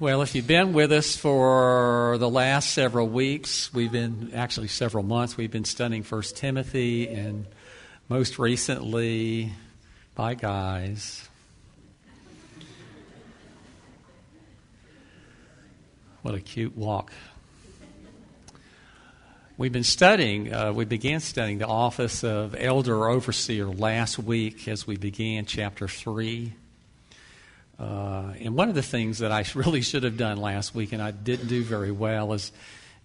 Well, if you've been with us for the last several weeks, we've been actually several months, we've been studying First Timothy, and most recently, by guys. What a cute walk. We've been studying, uh, we began studying the office of elder overseer last week as we began chapter 3. Uh, and one of the things that I really should have done last week and I didn't do very well is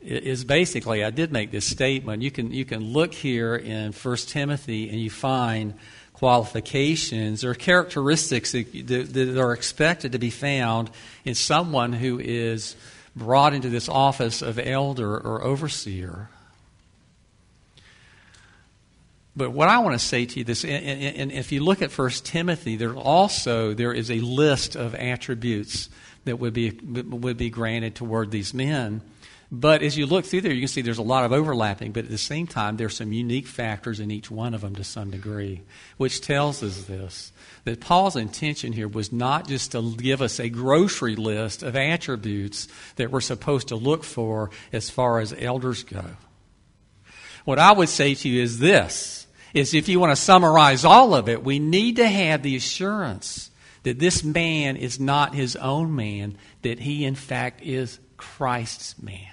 is basically I did make this statement. You can you can look here in 1 Timothy and you find qualifications or characteristics that, that are expected to be found in someone who is brought into this office of elder or overseer. But what I want to say to you this, and, and if you look at First Timothy, there also there is a list of attributes that would be would be granted toward these men. But as you look through there, you can see there's a lot of overlapping, but at the same time, there's some unique factors in each one of them to some degree, which tells us this that Paul's intention here was not just to give us a grocery list of attributes that we're supposed to look for as far as elders go. What I would say to you is this is if you want to summarize all of it, we need to have the assurance that this man is not his own man, that he, in fact, is Christ's man.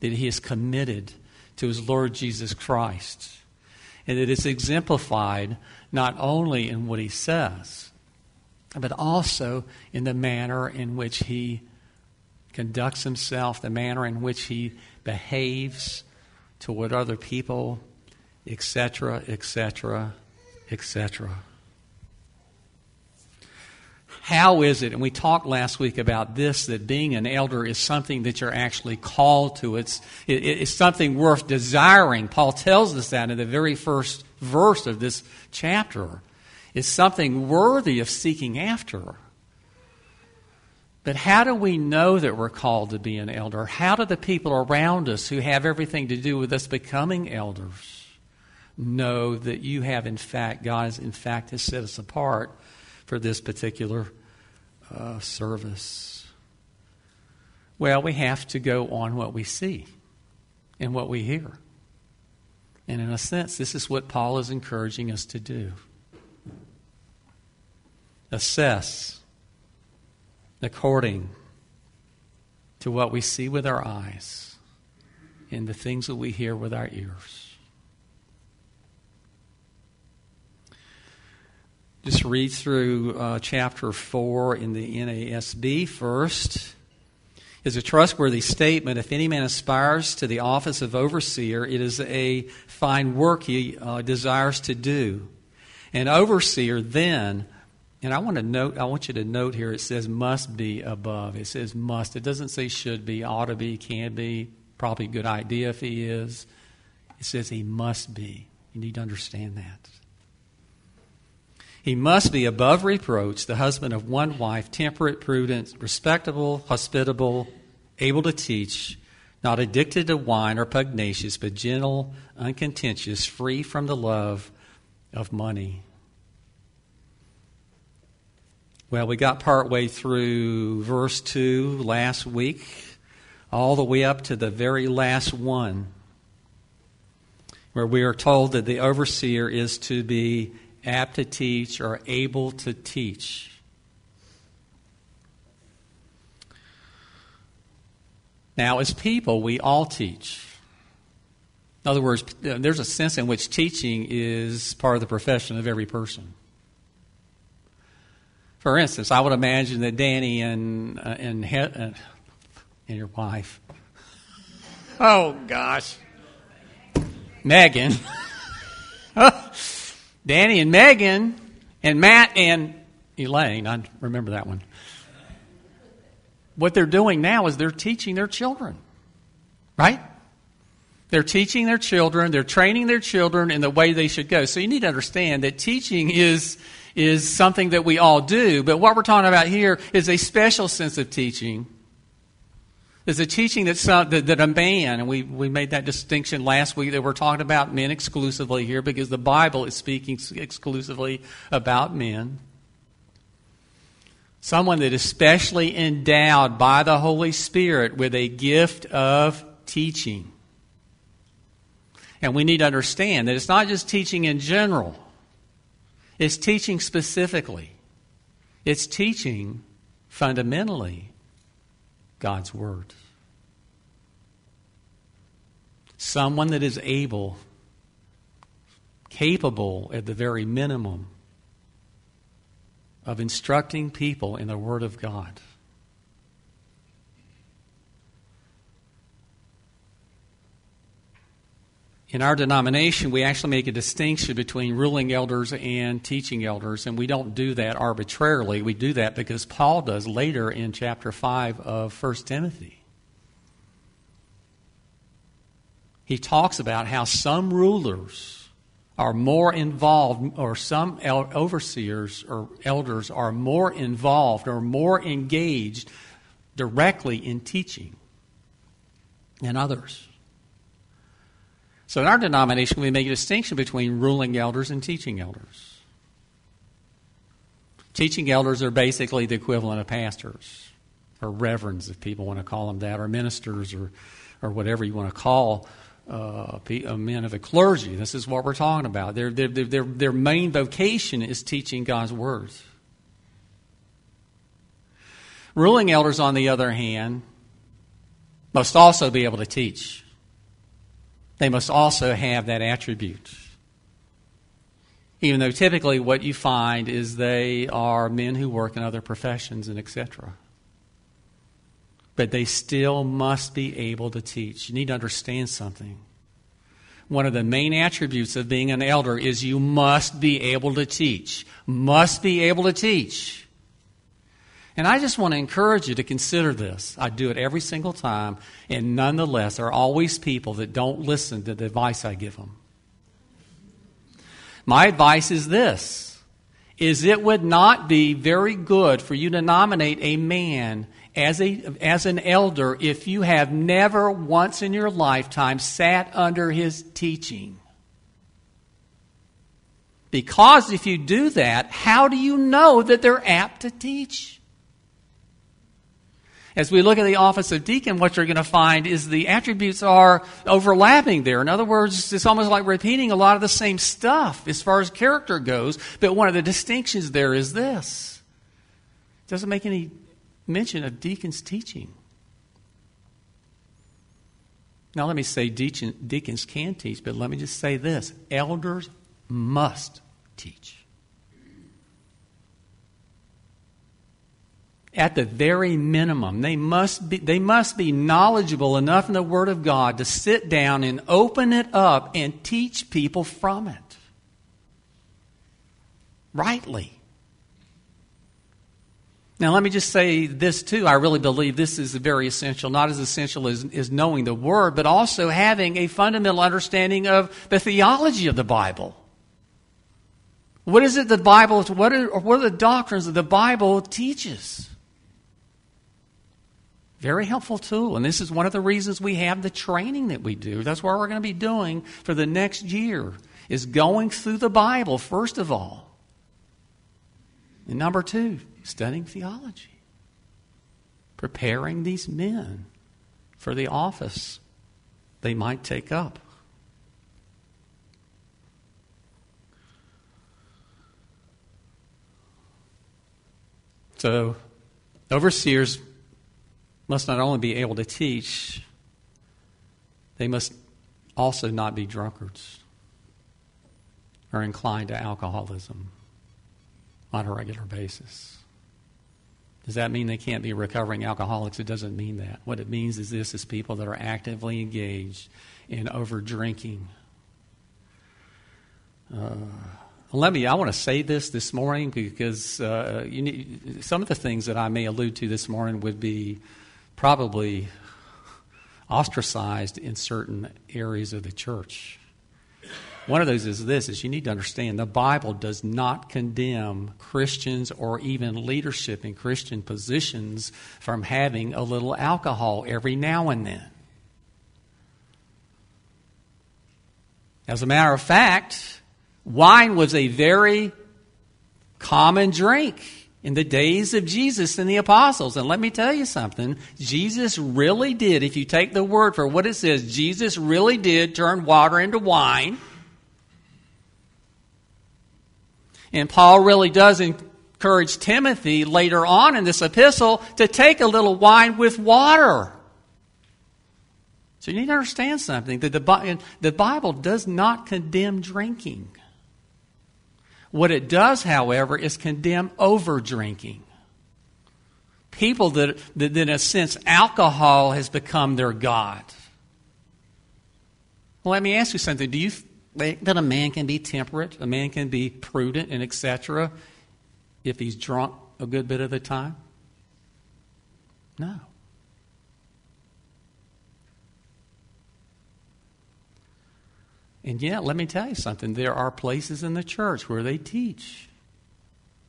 That he is committed to his Lord Jesus Christ. And it's exemplified not only in what he says, but also in the manner in which he conducts himself, the manner in which he behaves toward other people, etc., etc., etc. How is it, and we talked last week about this, that being an elder is something that you're actually called to? It's, it, it's something worth desiring. Paul tells us that in the very first verse of this chapter. It's something worthy of seeking after. But how do we know that we're called to be an elder? How do the people around us who have everything to do with us becoming elders know that you have, in fact, God, has, in fact, has set us apart for this particular uh, service? Well, we have to go on what we see and what we hear. And in a sense, this is what Paul is encouraging us to do assess according to what we see with our eyes and the things that we hear with our ears. Just read through uh, chapter 4 in the NASB first. Is a trustworthy statement. If any man aspires to the office of overseer, it is a fine work he uh, desires to do. An overseer then and I want to note, I want you to note here it says must be above. It says must. It doesn't say should be, ought to be, can be, probably a good idea if he is. It says he must be. You need to understand that. He must be above reproach, the husband of one wife, temperate, prudent, respectable, hospitable, able to teach, not addicted to wine or pugnacious, but gentle, uncontentious, free from the love of money. Well, we got partway through verse 2 last week, all the way up to the very last one, where we are told that the overseer is to be apt to teach or able to teach. Now, as people, we all teach. In other words, there's a sense in which teaching is part of the profession of every person. For instance, I would imagine that Danny and uh, and, he- uh, and your wife. Oh gosh, Megan, Danny and Megan, and Matt and Elaine. I remember that one. What they're doing now is they're teaching their children, right? They're teaching their children, they're training their children in the way they should go. So you need to understand that teaching is is something that we all do, but what we're talking about here is a special sense of teaching. It's a teaching that's, uh, that, that a man, and we, we made that distinction last week that we're talking about men exclusively here because the Bible is speaking exclusively about men. Someone that is specially endowed by the Holy Spirit with a gift of teaching. And we need to understand that it's not just teaching in general, it's teaching specifically. It's teaching fundamentally God's Word. Someone that is able, capable at the very minimum, of instructing people in the Word of God. In our denomination, we actually make a distinction between ruling elders and teaching elders, and we don't do that arbitrarily. We do that because Paul does later in chapter 5 of 1 Timothy. He talks about how some rulers are more involved, or some overseers or elders are more involved or more engaged directly in teaching than others. So in our denomination, we make a distinction between ruling elders and teaching elders. Teaching elders are basically the equivalent of pastors or reverends, if people want to call them that, or ministers or, or whatever you want to call uh, uh, men of the clergy. This is what we're talking about. Their, their, their, their main vocation is teaching God's words. Ruling elders, on the other hand, must also be able to teach. They must also have that attribute. Even though typically what you find is they are men who work in other professions and etc but they still must be able to teach. You need to understand something. One of the main attributes of being an elder is you must be able to teach. Must be able to teach. And I just want to encourage you to consider this. I do it every single time, and nonetheless, there are always people that don't listen to the advice I give them. My advice is this is it would not be very good for you to nominate a man as, a, as an elder if you have never once in your lifetime sat under his teaching. Because if you do that, how do you know that they're apt to teach? As we look at the office of deacon, what you're going to find is the attributes are overlapping there. In other words, it's almost like repeating a lot of the same stuff as far as character goes, but one of the distinctions there is this. It doesn't make any mention of deacons teaching. Now, let me say deacons can teach, but let me just say this elders must teach. At the very minimum, they must, be, they must be knowledgeable enough in the Word of God to sit down and open it up and teach people from it. Rightly. Now, let me just say this too. I really believe this is very essential, not as essential as, as knowing the Word, but also having a fundamental understanding of the theology of the Bible. What is it the Bible, what are, what are the doctrines that the Bible teaches? Very helpful tool. And this is one of the reasons we have the training that we do. That's what we're going to be doing for the next year, is going through the Bible, first of all. And number two, studying theology, preparing these men for the office they might take up. So, overseers must not only be able to teach, they must also not be drunkards or inclined to alcoholism on a regular basis. Does that mean they can't be recovering alcoholics? It doesn't mean that. What it means is this is people that are actively engaged in over drinking. Uh, let me, I want to say this this morning because uh, need, some of the things that I may allude to this morning would be probably ostracized in certain areas of the church. One of those is this is you need to understand the Bible does not condemn Christians or even leadership in Christian positions from having a little alcohol every now and then. As a matter of fact, wine was a very common drink in the days of Jesus and the apostles. And let me tell you something Jesus really did, if you take the word for what it says, Jesus really did turn water into wine. And Paul really does encourage Timothy later on in this epistle to take a little wine with water. So you need to understand something that the, the Bible does not condemn drinking. What it does, however, is condemn over drinking. People that, that, in a sense, alcohol has become their God. Well, let me ask you something. Do you think that a man can be temperate, a man can be prudent, and etc., if he's drunk a good bit of the time? No. And yet, let me tell you something. There are places in the church where they teach.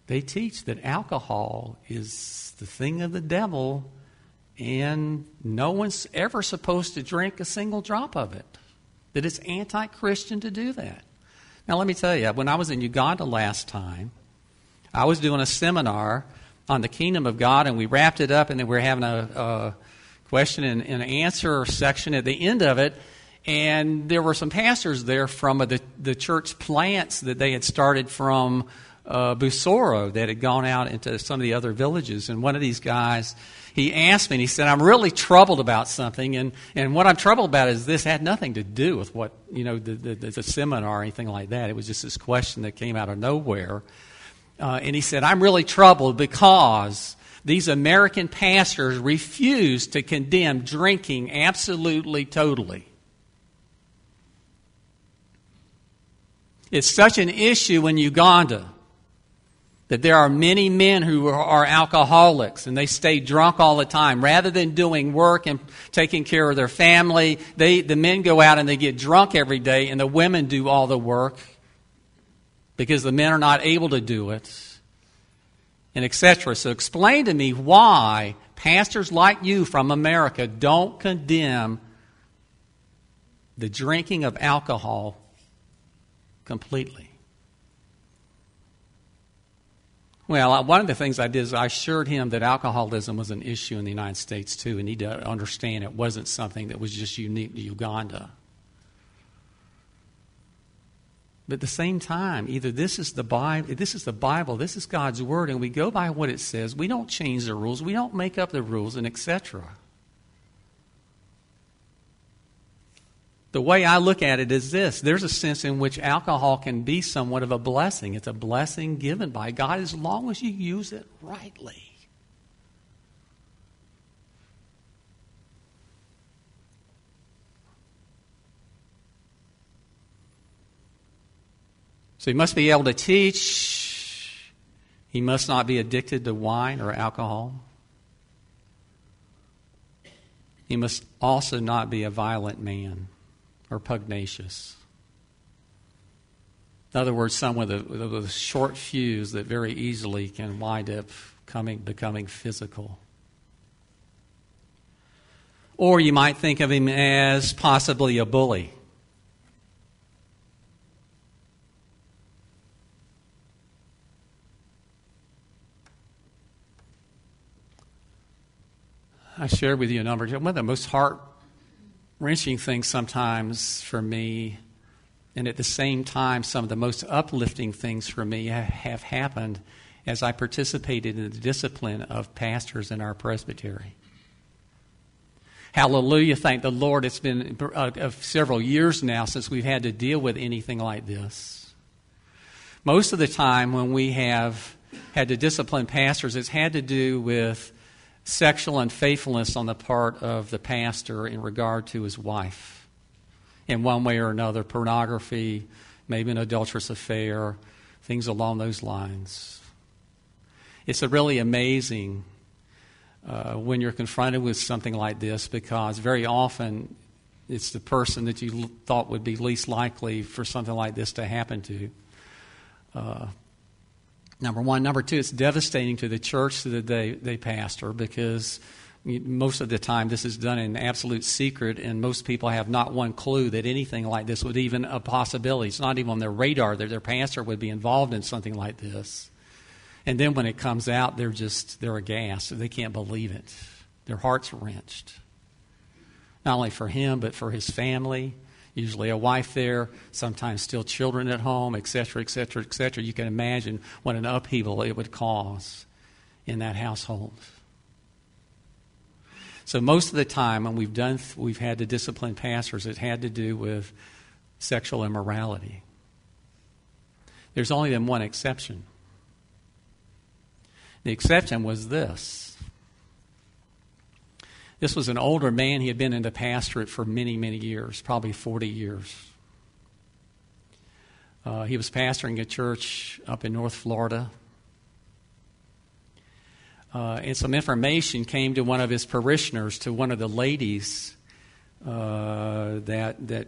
They teach that alcohol is the thing of the devil, and no one's ever supposed to drink a single drop of it. That it's anti Christian to do that. Now, let me tell you, when I was in Uganda last time, I was doing a seminar on the kingdom of God, and we wrapped it up, and then we are having a, a question and, and answer section at the end of it. And there were some pastors there from the, the church plants that they had started from uh, Busoro that had gone out into some of the other villages. And one of these guys, he asked me, and he said, I'm really troubled about something. And, and what I'm troubled about is this had nothing to do with what, you know, the, the, the seminar or anything like that. It was just this question that came out of nowhere. Uh, and he said, I'm really troubled because these American pastors refuse to condemn drinking absolutely, totally. It's such an issue in Uganda that there are many men who are alcoholics and they stay drunk all the time. Rather than doing work and taking care of their family, they, the men go out and they get drunk every day and the women do all the work because the men are not able to do it and etc. So explain to me why pastors like you from America don't condemn the drinking of alcohol completely. Well, one of the things I did is I assured him that alcoholism was an issue in the United States too, and he to understand it wasn't something that was just unique to Uganda. But at the same time, either this is the Bible, this is the Bible, this is God's word, and we go by what it says. We don't change the rules, we don't make up the rules, and etc. The way I look at it is this there's a sense in which alcohol can be somewhat of a blessing. It's a blessing given by God as long as you use it rightly. So he must be able to teach. He must not be addicted to wine or alcohol. He must also not be a violent man or pugnacious. In other words, someone with a, with a short fuse that very easily can wind up coming, becoming physical. Or you might think of him as possibly a bully. I shared with you a number. One of the most heart wrenching things sometimes for me, and at the same time, some of the most uplifting things for me have happened as I participated in the discipline of pastors in our presbytery. Hallelujah. Thank the Lord. It's been uh, several years now since we've had to deal with anything like this. Most of the time, when we have had to discipline pastors, it's had to do with sexual unfaithfulness on the part of the pastor in regard to his wife in one way or another pornography, maybe an adulterous affair, things along those lines. It's really amazing uh, when you're confronted with something like this because very often it's the person that you thought would be least likely for something like this to happen to. Uh, Number one. Number two, it's devastating to the church that they, they pastor because most of the time this is done in absolute secret, and most people have not one clue that anything like this would even a possibility. It's not even on their radar that their pastor would be involved in something like this. And then when it comes out, they're just, they're aghast. They can't believe it. Their heart's wrenched. Not only for him, but for his family. Usually a wife there, sometimes still children at home, etc., etc., etc. You can imagine what an upheaval it would cause in that household. So most of the time when we've done, we've had to discipline pastors, it had to do with sexual immorality. There's only been one exception. The exception was this. This was an older man. He had been in the pastorate for many, many years, probably 40 years. Uh, he was pastoring a church up in North Florida. Uh, and some information came to one of his parishioners, to one of the ladies, uh, that that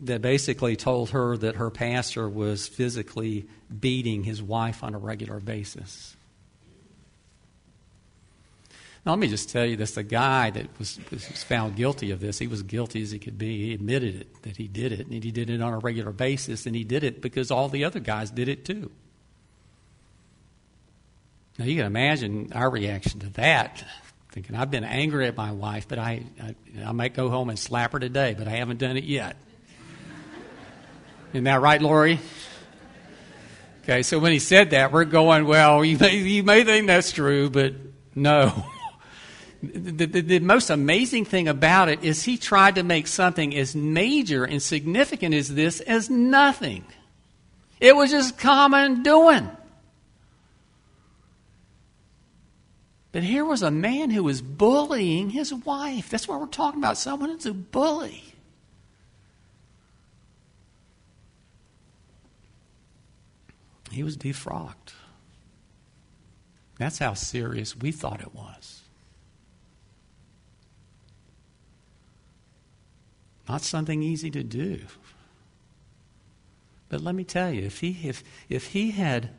that basically told her that her pastor was physically beating his wife on a regular basis. Now, let me just tell you this the guy that was, was found guilty of this, he was guilty as he could be. He admitted it, that he did it, and he did it on a regular basis, and he did it because all the other guys did it too. Now, you can imagine our reaction to that thinking, I've been angry at my wife, but I, I, I might go home and slap her today, but I haven't done it yet. Isn't that right, Lori? Okay, so when he said that, we're going, well, you may, you may think that's true, but no. The, the, the, most amazing thing about it is he tried to make something as major and significant as this as nothing. It was just common doing. But here was a man who was bullying his wife. That's what we're talking about someone who's a bully. He was defrocked. That's how serious we thought it was. Not something easy to do. But let me tell you, if he, if, if he had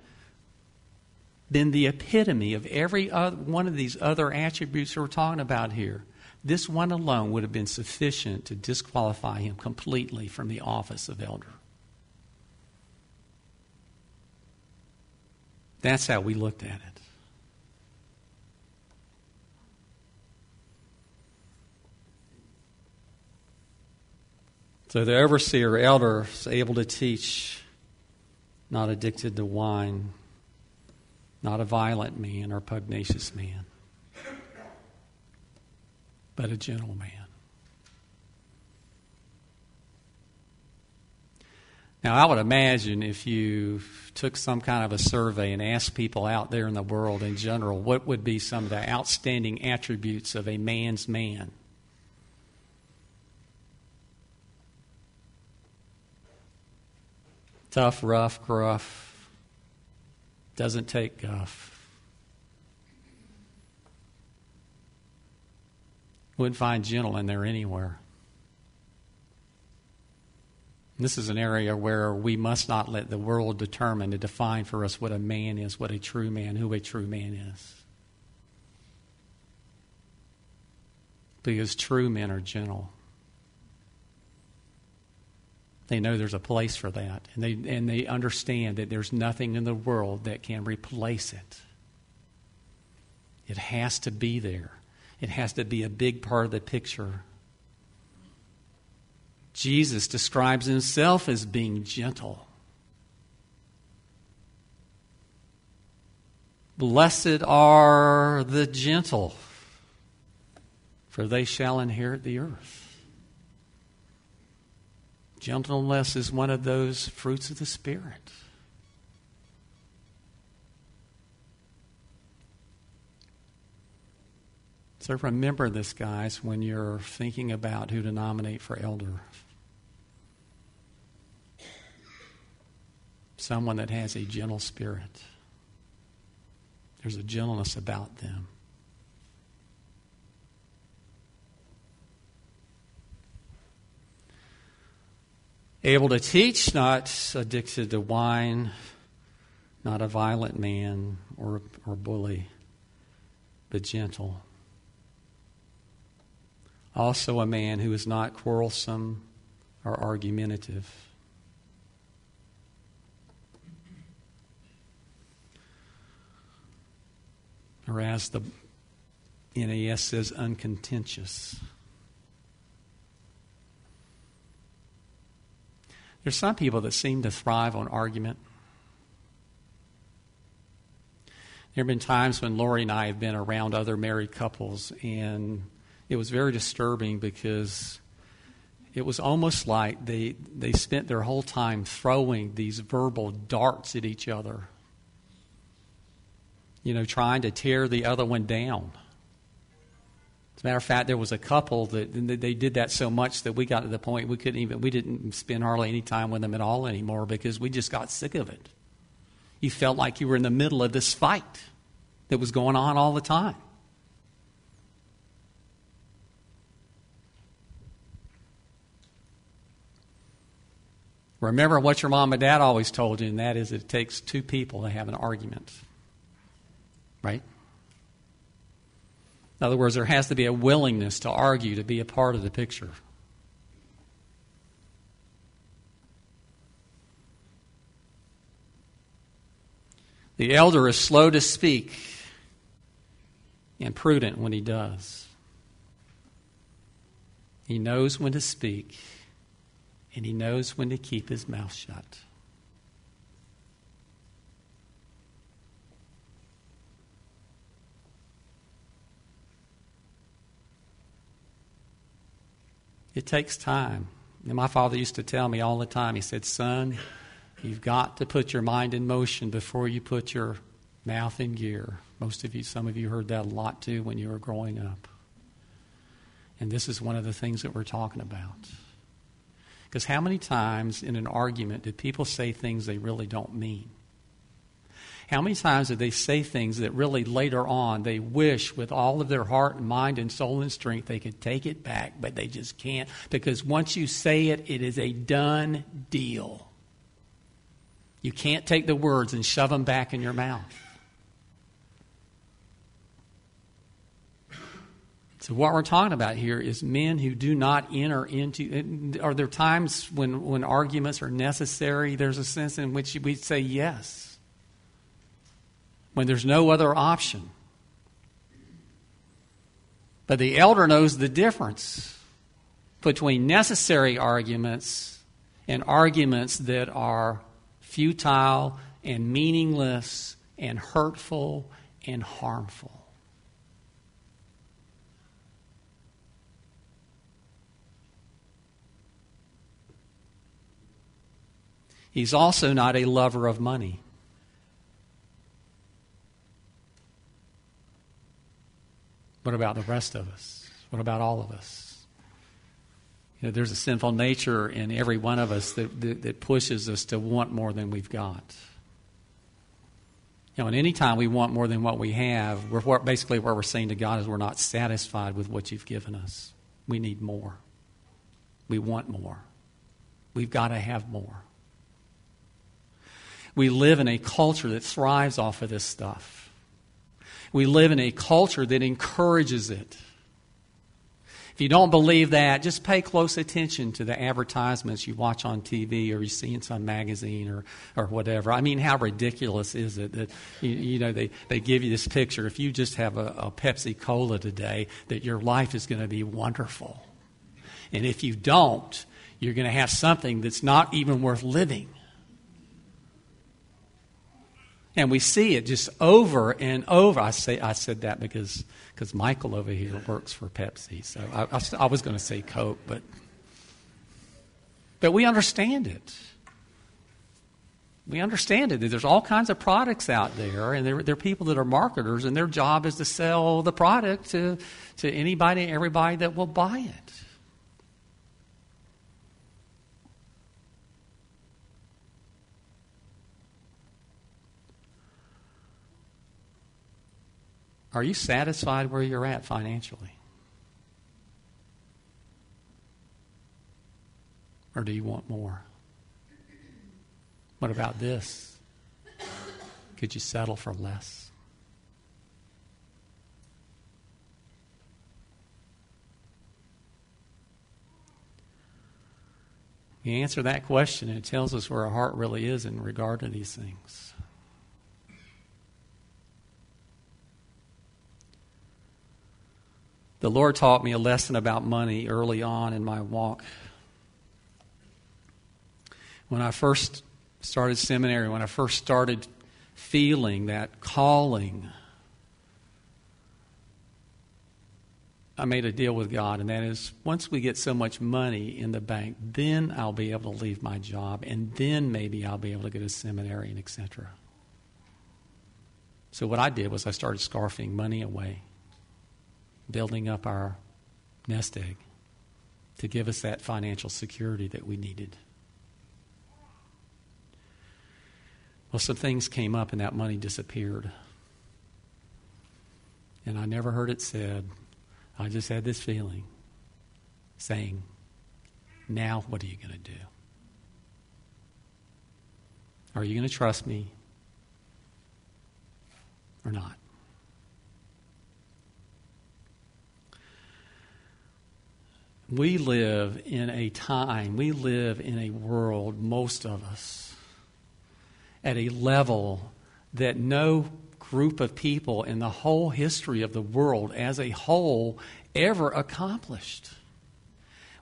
been the epitome of every other, one of these other attributes we're talking about here, this one alone would have been sufficient to disqualify him completely from the office of elder. That's how we looked at it. So the overseer, elder, is able to teach, not addicted to wine, not a violent man or pugnacious man, but a gentle man. Now, I would imagine if you took some kind of a survey and asked people out there in the world in general, what would be some of the outstanding attributes of a man's man? Tough, rough, gruff, doesn't take guff. Wouldn't find gentle in there anywhere. This is an area where we must not let the world determine to define for us what a man is, what a true man, who a true man is. Because true men are gentle. They know there's a place for that, and they, and they understand that there's nothing in the world that can replace it. It has to be there, it has to be a big part of the picture. Jesus describes himself as being gentle. Blessed are the gentle, for they shall inherit the earth. Gentleness is one of those fruits of the Spirit. So remember this, guys, when you're thinking about who to nominate for elder. someone that has a gentle spirit. There's a gentleness about them. Able to teach, not addicted to wine, not a violent man or, or bully, but gentle. Also, a man who is not quarrelsome or argumentative. or as the NAS says, uncontentious. There's some people that seem to thrive on argument. There have been times when Lori and I have been around other married couples, and it was very disturbing because it was almost like they, they spent their whole time throwing these verbal darts at each other, you know, trying to tear the other one down. As a matter of fact, there was a couple that they did that so much that we got to the point we couldn't even we didn't spend hardly any time with them at all anymore because we just got sick of it. You felt like you were in the middle of this fight that was going on all the time. Remember what your mom and dad always told you, and that is it takes two people to have an argument. Right? In other words, there has to be a willingness to argue to be a part of the picture. The elder is slow to speak and prudent when he does. He knows when to speak and he knows when to keep his mouth shut. It takes time. And my father used to tell me all the time, he said, Son, you've got to put your mind in motion before you put your mouth in gear. Most of you, some of you heard that a lot too when you were growing up. And this is one of the things that we're talking about. Because how many times in an argument did people say things they really don't mean? How many times did they say things that really later on they wish with all of their heart and mind and soul and strength they could take it back, but they just can't because once you say it, it is a done deal. You can't take the words and shove them back in your mouth. So, what we're talking about here is men who do not enter into. Are there times when, when arguments are necessary? There's a sense in which we say yes when there's no other option. But the elder knows the difference between necessary arguments and arguments that are futile and meaningless and hurtful and harmful. He's also not a lover of money. What about the rest of us? What about all of us? You know, there's a sinful nature in every one of us that, that, that pushes us to want more than we've got. You know, and any time we want more than what we have, we're, basically what we're saying to God is we're not satisfied with what you've given us. We need more. We want more. We've got to have more. We live in a culture that thrives off of this stuff. We live in a culture that encourages it. If you don't believe that, just pay close attention to the advertisements you watch on TV or you see in some magazine or, or whatever. I mean, how ridiculous is it that, you, you know, they, they give you this picture. If you just have a, a Pepsi Cola today, that your life is going to be wonderful. And if you don't, you're going to have something that's not even worth living. And we see it just over and over. I say I said that because because Michael over here works for Pepsi. So I, I, I was going to say Coke, but but we understand it. We understand it. There's all kinds of products out there, and there, there are people that are marketers, and their job is to sell the product to, to anybody, and everybody that will buy it. Are you satisfied where you're at financially? Or do you want more? What about this? Could you settle for less? You answer that question, and it tells us where our heart really is in regard to these things. The Lord taught me a lesson about money early on in my walk. When I first started seminary, when I first started feeling that calling, I made a deal with God, and that is once we get so much money in the bank, then I'll be able to leave my job, and then maybe I'll be able to go to seminary and etc. So what I did was I started scarfing money away, building up our nest egg to give us that financial security that we needed. Well, some things came up and that money disappeared. And I never heard it said. I just had this feeling saying, Now what are you going to do? Are you going to trust me or not? We live in a time, we live in a world, most of us, at a level that no group of people in the whole history of the world as a whole ever accomplished.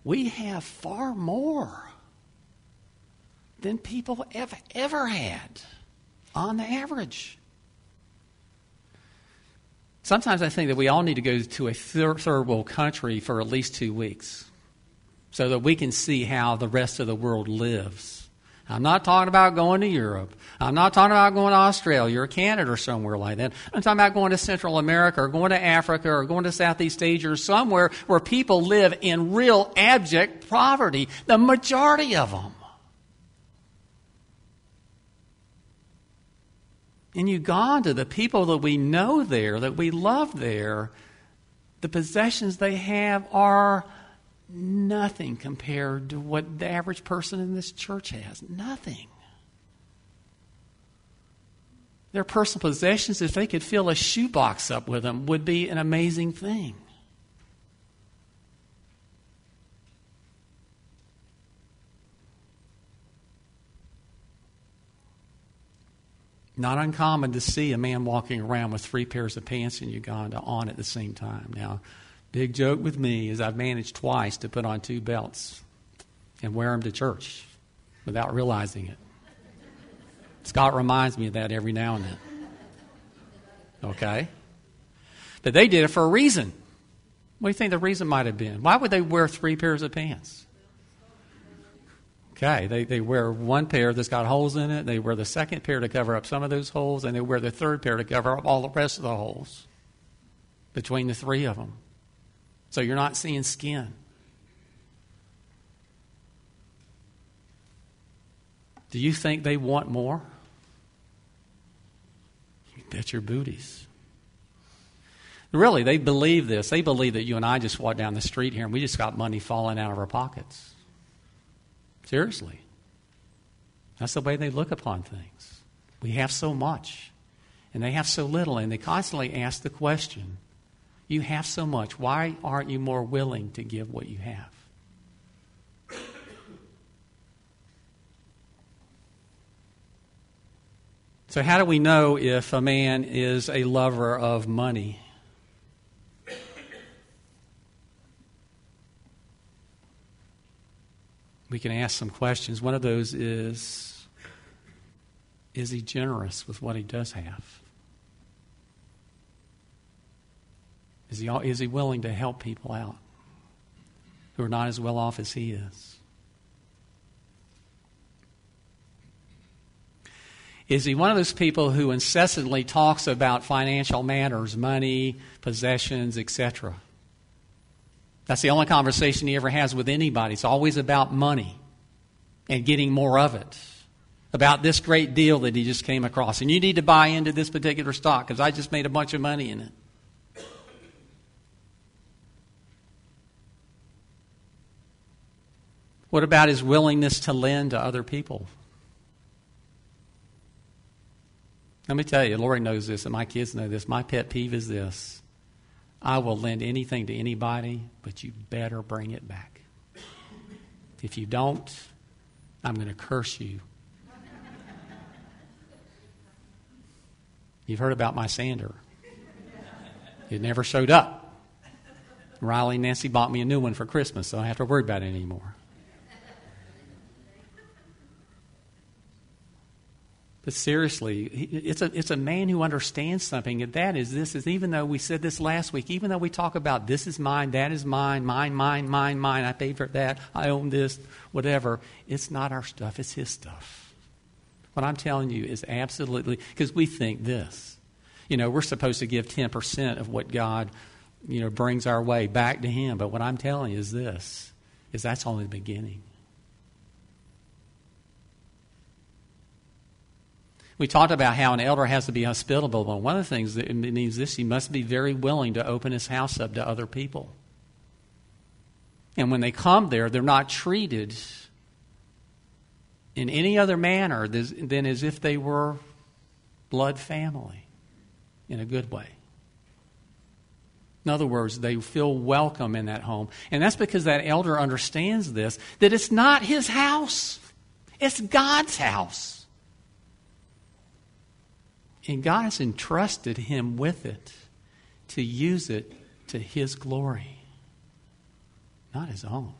We have far more than people have ever had on the average. Sometimes I think that we all need to go to a third world country for at least two weeks so that we can see how the rest of the world lives. I'm not talking about going to Europe. I'm not talking about going to Australia or Canada or somewhere like that. I'm talking about going to Central America or going to Africa or going to Southeast Asia or somewhere where people live in real abject poverty, the majority of them. In Uganda, the people that we know there, that we love there, the possessions they have are nothing compared to what the average person in this church has. Nothing. Their personal possessions, if they could fill a shoebox up with them, would be an amazing thing. Not uncommon to see a man walking around with three pairs of pants in Uganda on at the same time. Now, Big joke with me is I've managed twice to put on two belts and wear them to church without realizing it. Scott reminds me of that every now and then. Okay? But they did it for a reason. What do you think the reason might have been? Why would they wear three pairs of pants? Okay, they, they wear one pair that's got holes in it, they wear the second pair to cover up some of those holes, and they wear the third pair to cover up all the rest of the holes between the three of them. So you're not seeing skin. Do you think they want more? You bet your booties. Really, they believe this. They believe that you and I just walk down the street here and we just got money falling out of our pockets. Seriously. That's the way they look upon things. We have so much, and they have so little, and they constantly ask the question you have so much. Why aren't you more willing to give what you have? So, how do we know if a man is a lover of money? We can ask some questions. One of those is Is he generous with what he does have? Is he, is he willing to help people out who are not as well off as he is? Is he one of those people who incessantly talks about financial matters, money, possessions, etc.? That's the only conversation he ever has with anybody. It's always about money and getting more of it. About this great deal that he just came across. And you need to buy into this particular stock because I just made a bunch of money in it. What about his willingness to lend to other people? Let me tell you, Lori knows this, and my kids know this. My pet peeve is this I will lend anything to anybody, but you better bring it back. If you don't, I'm going to curse you. You've heard about my sander, it never showed up. Riley and Nancy bought me a new one for Christmas, so I don't have to worry about it anymore. But seriously, it's a, it's a man who understands something, and that is this is even though we said this last week, even though we talk about this is mine, that is mine, mine, mine, mine, mine, I paid for that, I own this, whatever, it's not our stuff, it's his stuff. What I'm telling you is absolutely, because we think this. You know, we're supposed to give 10% of what God, you know, brings our way back to him. But what I'm telling you is this, is that's only the beginning. We talked about how an elder has to be hospitable. But one of the things that means this, he must be very willing to open his house up to other people. And when they come there, they're not treated in any other manner than as if they were blood family in a good way. In other words, they feel welcome in that home. And that's because that elder understands this that it's not his house, it's God's house. And God has entrusted him with it to use it to his glory, not his own.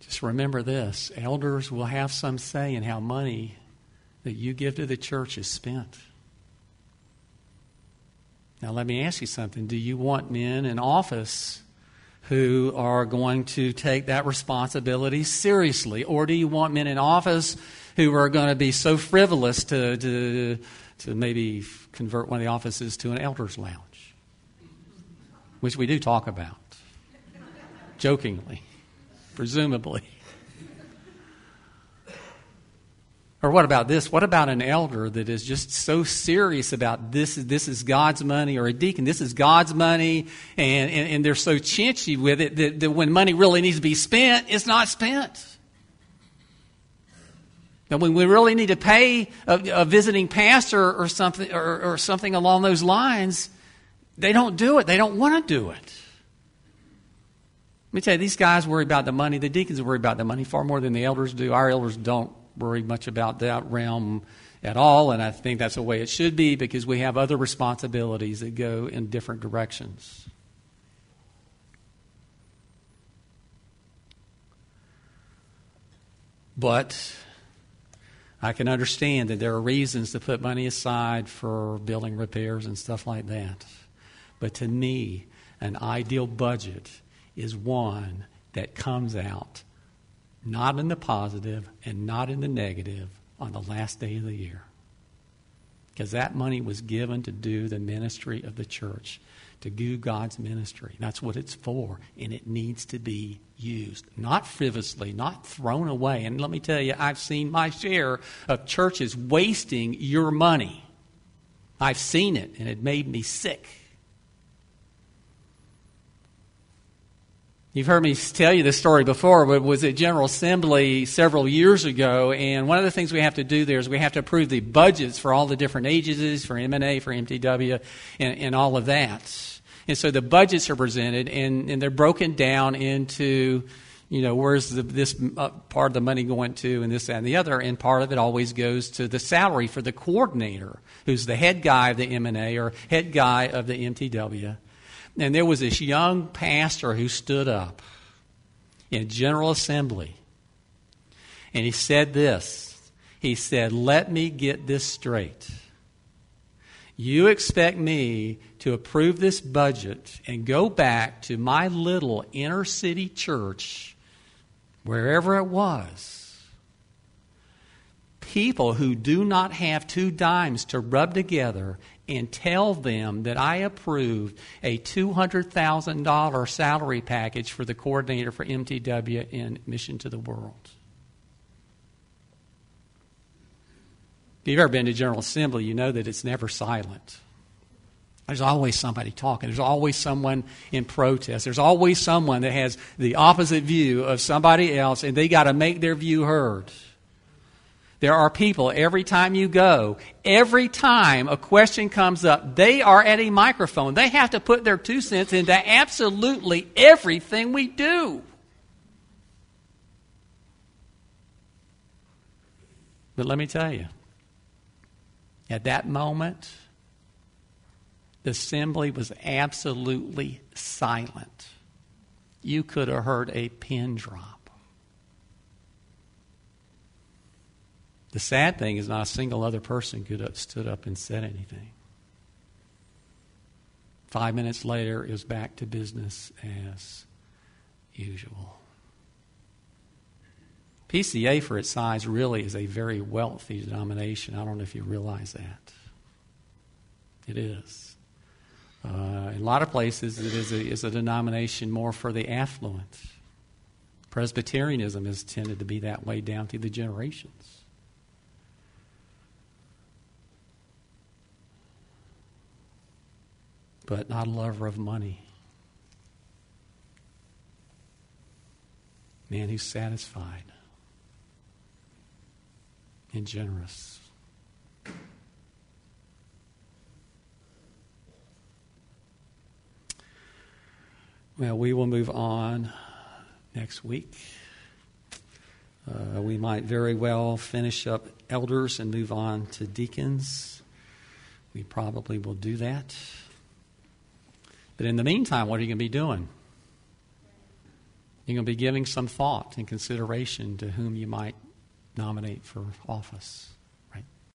Just remember this elders will have some say in how money that you give to the church is spent. Now, let me ask you something. Do you want men in office who are going to take that responsibility seriously? Or do you want men in office who are going to be so frivolous to, to, to maybe convert one of the offices to an elder's lounge? Which we do talk about, jokingly, presumably. Or what about this? What about an elder that is just so serious about this? This is God's money, or a deacon, this is God's money, and, and, and they're so chinchy with it that, that when money really needs to be spent, it's not spent. And when we really need to pay a, a visiting pastor or something, or, or something along those lines, they don't do it. They don't want to do it. Let me tell you, these guys worry about the money. The deacons worry about the money far more than the elders do. Our elders don't worry much about that realm at all, and I think that's the way it should be because we have other responsibilities that go in different directions. But I can understand that there are reasons to put money aside for building repairs and stuff like that. But to me, an ideal budget is one that comes out not in the positive and not in the negative on the last day of the year. Because that money was given to do the ministry of the church, to do God's ministry. That's what it's for, and it needs to be used. Not frivolously, not thrown away. And let me tell you, I've seen my share of churches wasting your money. I've seen it, and it made me sick. You've heard me tell you this story before, but was at General Assembly several years ago, and one of the things we have to do there is we have to approve the budgets for all the different agencies, for MNA, for MTW, and, and all of that. And so the budgets are presented, and, and they're broken down into, you know, where's the, this uh, part of the money going to, and this that, and the other, and part of it always goes to the salary for the coordinator, who's the head guy of the MNA or head guy of the MTW. And there was this young pastor who stood up in General Assembly. And he said this He said, Let me get this straight. You expect me to approve this budget and go back to my little inner city church, wherever it was. People who do not have two dimes to rub together and tell them that I approved a $200,000 salary package for the coordinator for MTW in Mission to the World. If you've ever been to General Assembly, you know that it's never silent. There's always somebody talking. There's always someone in protest. There's always someone that has the opposite view of somebody else, and they got to make their view heard. There are people every time you go, every time a question comes up, they are at a microphone. They have to put their two cents into absolutely everything we do. But let me tell you, at that moment, the assembly was absolutely silent. You could have heard a pin drop. The sad thing is, not a single other person could have stood up and said anything. Five minutes later, it was back to business as usual. PCA, for its size, really is a very wealthy denomination. I don't know if you realize that. It is. Uh, in a lot of places, it is a, is a denomination more for the affluent. Presbyterianism has tended to be that way down through the generations. But not a lover of money. Man who's satisfied and generous. Well, we will move on next week. Uh, we might very well finish up elders and move on to deacons. We probably will do that. But in the meantime, what are you going to be doing? You're going to be giving some thought and consideration to whom you might nominate for office.